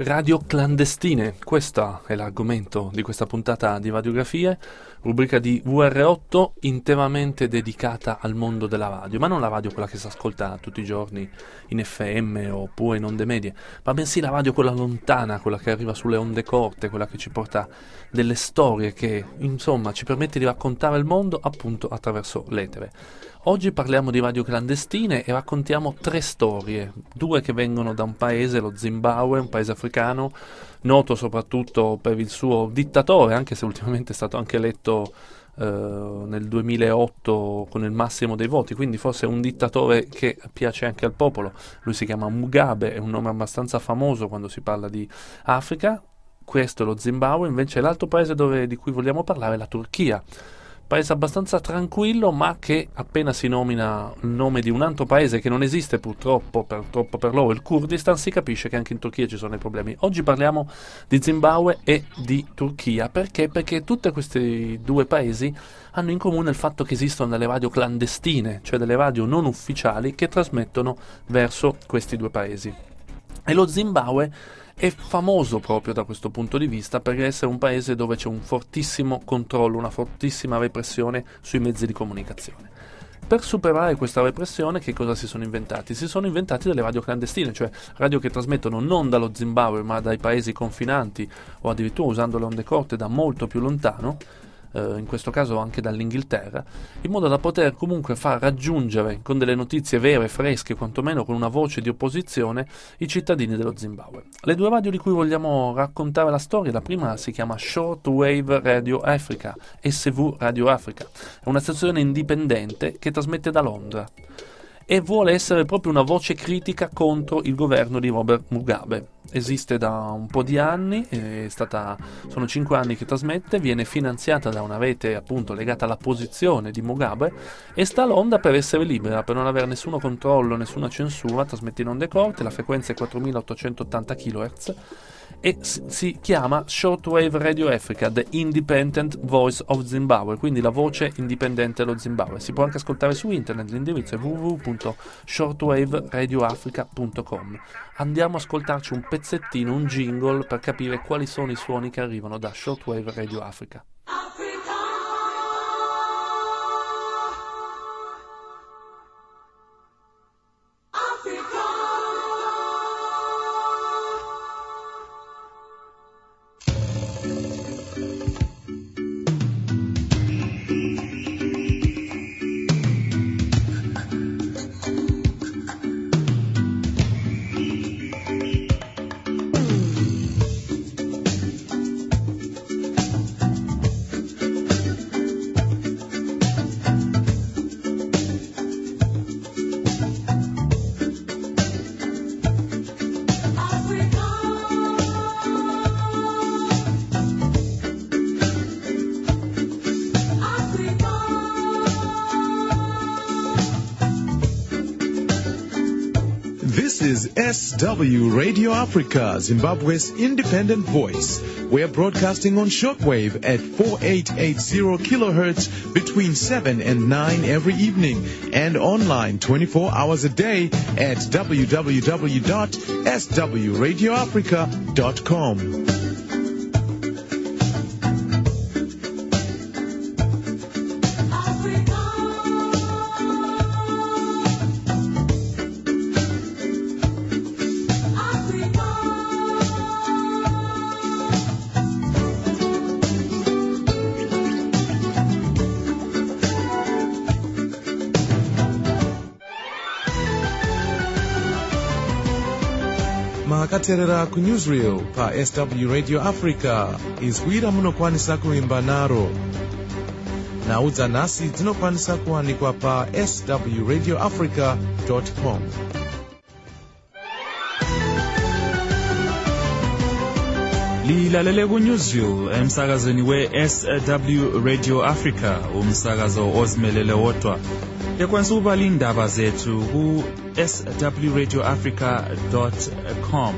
Radio clandestine, questo è l'argomento di questa puntata di radiografie, rubrica di VR8 interamente dedicata al mondo della radio, ma non la radio quella che si ascolta tutti i giorni in FM oppure in onde medie, ma bensì la radio quella lontana, quella che arriva sulle onde corte, quella che ci porta delle storie che insomma ci permette di raccontare il mondo appunto attraverso l'etere. Oggi parliamo di radio clandestine e raccontiamo tre storie, due che vengono da un paese, lo Zimbabwe, un paese africano, noto soprattutto per il suo dittatore, anche se ultimamente è stato anche eletto eh, nel 2008 con il massimo dei voti, quindi forse è un dittatore che piace anche al popolo. Lui si chiama Mugabe, è un nome abbastanza famoso quando si parla di Africa. Questo è lo Zimbabwe, invece l'altro paese dove, di cui vogliamo parlare è la Turchia paese abbastanza tranquillo, ma che appena si nomina il nome di un altro paese che non esiste purtroppo per, troppo per loro, il Kurdistan, si capisce che anche in Turchia ci sono dei problemi. Oggi parliamo di Zimbabwe e di Turchia, perché? Perché tutti questi due paesi hanno in comune il fatto che esistono delle radio clandestine, cioè delle radio non ufficiali che trasmettono verso questi due paesi. E lo Zimbabwe è famoso proprio da questo punto di vista perché essere un paese dove c'è un fortissimo controllo, una fortissima repressione sui mezzi di comunicazione. Per superare questa repressione, che cosa si sono inventati? Si sono inventati delle radio clandestine, cioè radio che trasmettono non dallo Zimbabwe ma dai paesi confinanti o addirittura usando le onde corte da molto più lontano, eh, in questo caso anche dall'Inghilterra, in modo da poter comunque far raggiungere con delle notizie vere, fresche, quantomeno con una voce di opposizione, i cittadini dello Zimbabwe. Le due radio di cui vogliamo raccontare la storia, la prima si chiama Shortwave Radio Africa, SV Radio Africa, è una stazione indipendente che trasmette da Londra e vuole essere proprio una voce critica contro il governo di Robert Mugabe. Esiste da un po' di anni, stata, sono cinque anni che trasmette, viene finanziata da una rete appunto legata alla posizione di Mugabe e sta all'onda per essere libera, per non avere nessuno controllo, nessuna censura, trasmette in onde corte, la frequenza è 4880 kHz e si chiama Shortwave Radio Africa, The Independent Voice of Zimbabwe, quindi la voce indipendente dello Zimbabwe. Si può anche ascoltare su internet, l'indirizzo è www.shortwaveradioafrica.com. Andiamo a ascoltarci un pezzettino, un jingle per capire quali sono i suoni che arrivano da Shortwave Radio Africa. SW Radio Africa, Zimbabwe's independent voice. We're broadcasting on shortwave at 4880 kilohertz between 7 and 9 every evening and online 24 hours a day at www.swradioafrica.com. makateerera pa pasw radio africa. Izwira munokwanisa kuimba naro. Nhau dzanhasi dzinokwanisa kuwanikwa pasw radio africa com. Lilalele kunewsville emsakazweni we-sw radio africa umsakazo ozimelele wodwa lekwanisa ukuba lindaba zethu ku-swradioafrica.com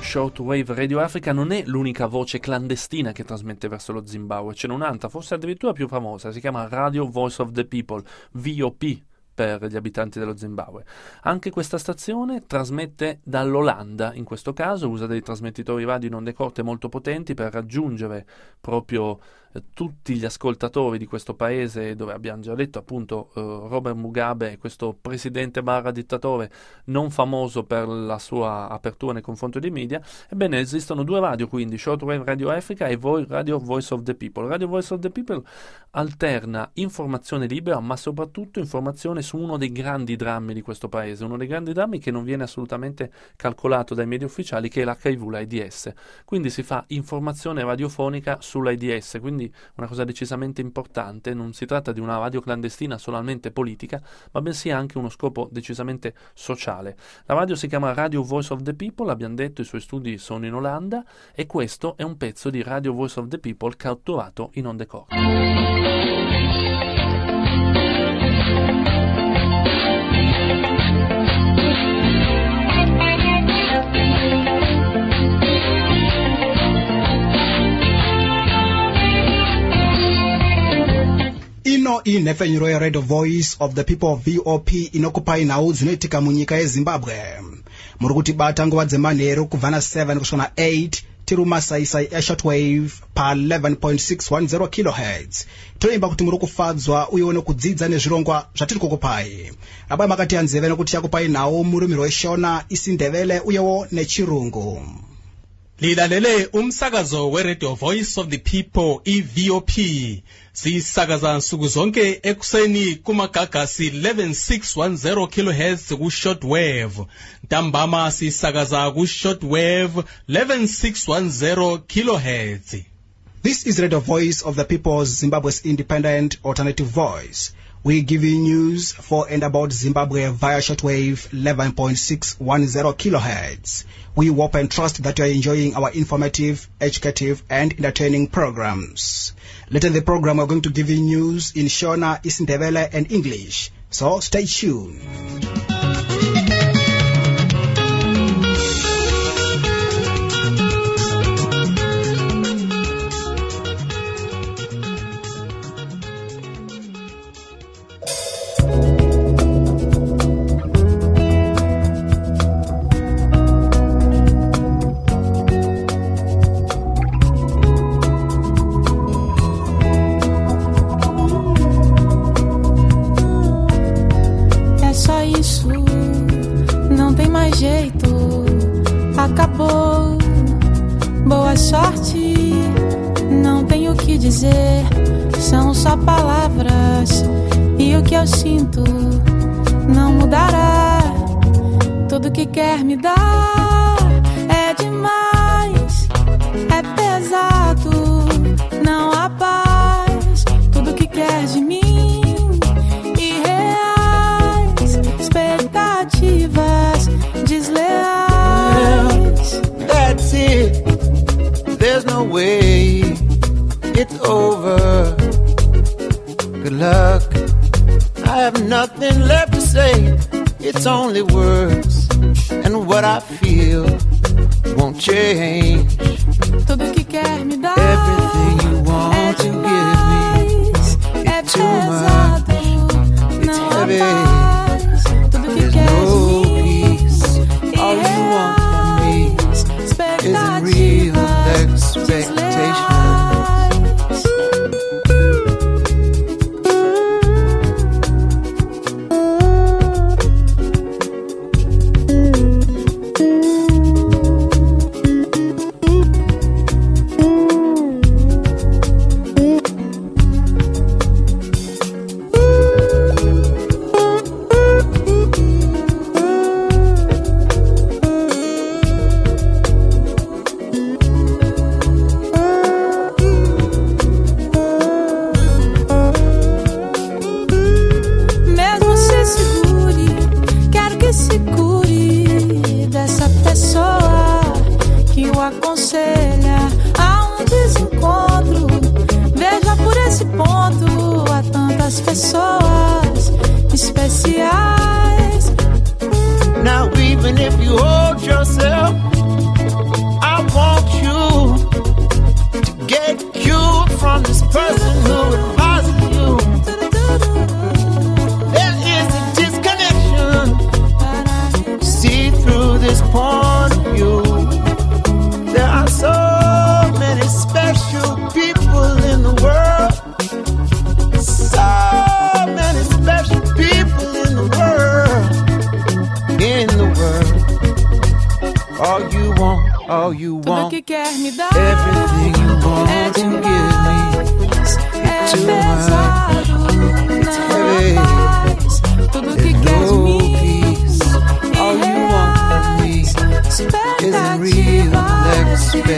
Shortwave Radio Africa non è l'unica voce clandestina che trasmette verso lo Zimbabwe, ce n'è un'altra, forse addirittura più famosa, si chiama Radio Voice of the People, VOP per gli abitanti dello Zimbabwe. Anche questa stazione trasmette dall'Olanda, in questo caso usa dei trasmettitori radio in onde corte molto potenti per raggiungere proprio tutti gli ascoltatori di questo paese dove abbiamo già detto appunto eh, Robert Mugabe, questo presidente barra dittatore non famoso per la sua apertura nei confronti dei media, ebbene esistono due radio quindi, Shortwave Radio Africa e Radio Voice of the People. Radio Voice of the People alterna informazione libera ma soprattutto informazione su uno dei grandi drammi di questo paese, uno dei grandi drammi che non viene assolutamente calcolato dai media ufficiali che è l'HIV, l'AIDS. Quindi si fa informazione radiofonica sull'AIDS, quindi quindi una cosa decisamente importante, non si tratta di una radio clandestina solamente politica, ma bensì anche uno scopo decisamente sociale. La radio si chiama Radio Voice of the People, abbiamo detto i suoi studi sono in Olanda e questo è un pezzo di Radio Voice of the People catturato in onde corte. Inhefenyuro yeredio voice of the people vop inokupa nhau dzinoitika munyika yezimbabwe. Muri kutibata nguva dzemanheru kubva na7 kusvika na8 tiri mumasaisai eshortwave pa11.610 kilohertz. Toimba kuti muri kufadzwa uyewo nekudzidza nezvirongwa zvatiri kukupai. Rabai makati yanzeve nekuti chakupai nhau murumiro weshona isindevele uyewo nechirungu lilalele umsakazo weradio voice of the people evop sisakaza nsuku zonke ekuseni kumagagasi 11610 kHz ku-shortwave ntambama sisakaza ku-shortwave 11610 kHz This is Radio Voice of the People's Zimbabwe's independent alternative voice. We give you news for and about Zimbabwe via shortwave 11.610 kilohertz. We hope and trust that you are enjoying our informative, educative, and entertaining programs. Later in the program, we're going to give you news in Shona, Isindebele, and English. So stay tuned. E sinto não mudará. Tudo que quer me dar é demais, é pesado, não há paz. Tudo que quer de mim irreais, expectativas desleais. That's it. There's no way it's over. Good luck. Have nothing left to say. It's only words. And what I feel won't change. Tudo que quer me dar Everything you want to give me. é too much. It's heavy.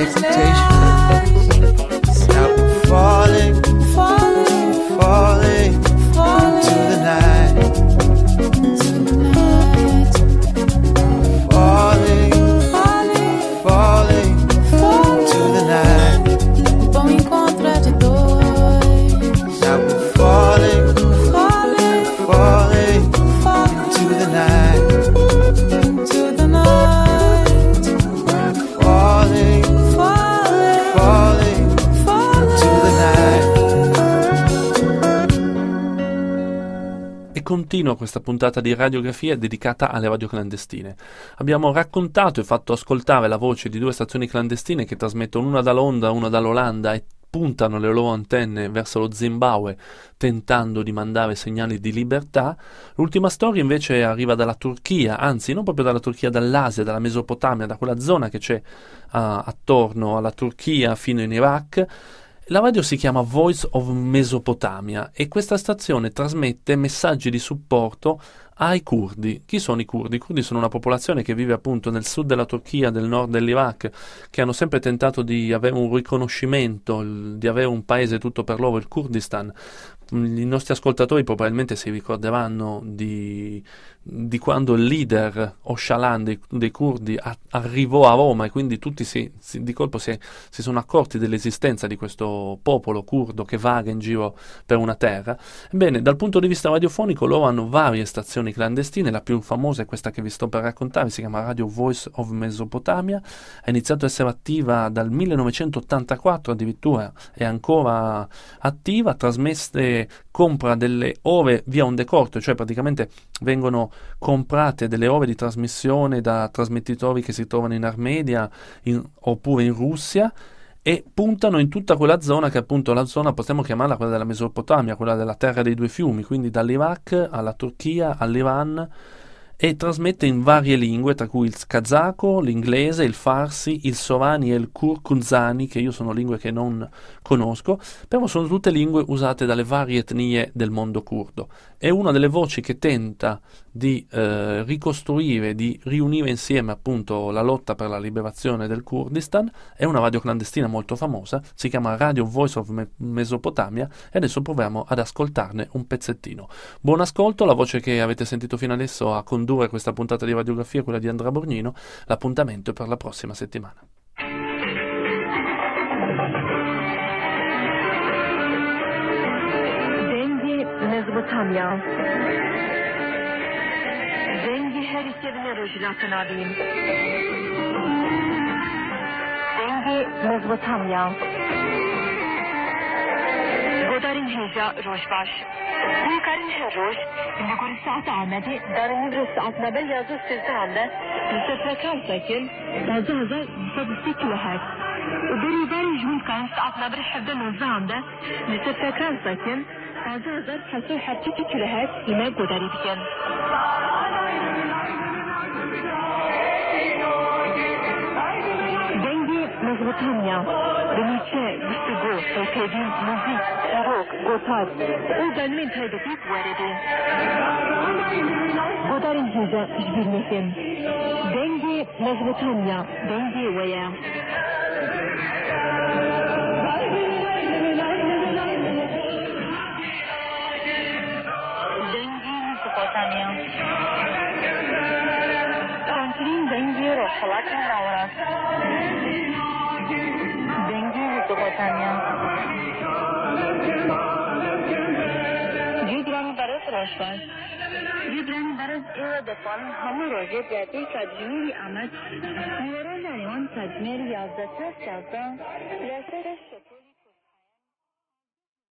hesitation. Continua questa puntata di radiografia dedicata alle radio clandestine. Abbiamo raccontato e fatto ascoltare la voce di due stazioni clandestine che trasmettono una da Londra, una dall'Olanda e puntano le loro antenne verso lo Zimbabwe tentando di mandare segnali di libertà. L'ultima storia invece arriva dalla Turchia, anzi non proprio dalla Turchia, dall'Asia, dalla Mesopotamia, da quella zona che c'è ah, attorno alla Turchia fino in Iraq. La radio si chiama Voice of Mesopotamia e questa stazione trasmette messaggi di supporto ai curdi. Chi sono i curdi? I curdi sono una popolazione che vive appunto nel sud della Turchia, del nord dell'Iraq, che hanno sempre tentato di avere un riconoscimento, di avere un paese tutto per loro, il Kurdistan. Mm, I nostri ascoltatori probabilmente si ricorderanno di, di quando il leader Oshalan dei, dei curdi a- arrivò a Roma e quindi tutti si, si- di colpo si, si sono accorti dell'esistenza di questo popolo curdo che vaga in giro per una terra. Ebbene, dal punto di vista radiofonico loro hanno varie stazioni clandestine, la più famosa è questa che vi sto per raccontare, si chiama Radio Voice of Mesopotamia, ha iniziato a essere attiva dal 1984 addirittura, è ancora attiva, trasmesse, compra delle ore via un decorto, cioè praticamente vengono comprate delle ore di trasmissione da trasmettitori che si trovano in Armenia in- oppure in Russia e puntano in tutta quella zona che appunto la zona, possiamo chiamarla quella della Mesopotamia, quella della terra dei due fiumi, quindi dall'Iraq alla Turchia, all'Iran e trasmette in varie lingue, tra cui il kazako, l'inglese, il farsi, il sorani e il kurkunzani, che io sono lingue che non conosco, però sono tutte lingue usate dalle varie etnie del mondo curdo. È una delle voci che tenta di eh, ricostruire, di riunire insieme appunto la lotta per la liberazione del Kurdistan, è una radio clandestina molto famosa, si chiama Radio Voice of Me- Mesopotamia e adesso proviamo ad ascoltarne un pezzettino. Buon ascolto, la voce che avete sentito fino adesso a condurre questa puntata di radiografia quella di Andrea Borgnino, l'appuntamento è per la prossima settimana. Mezopotamya Dengi her istediğine rojulaten abim Dengi Mezopotamya Godarin heja rojbaş Yukarı çıkıyoruz. نقول الساعة عامة دارين نقول الساعة ما بل يازو السلطة عامة مسافة كام ساكن يازو هزار بصد ست واحد وداري داري جون كان الساعة ما بل حبدا نوزا عامة مسافة كام ساكن يازو هزار حسو حتى تكرهات إما قدري بكن Lutomia, Benice, Istigo, Sevkedi, Muzi, Sarok, Gotad. All dansmen kaybetip varedi. Godarin hüze hiçbir nefim. Dengi Mezopotamya, dengi veya. Dengi Mezopotamya. Pashbaj. Vibrant era the following homology that they could really amount. We were on the one that Mary of the first of the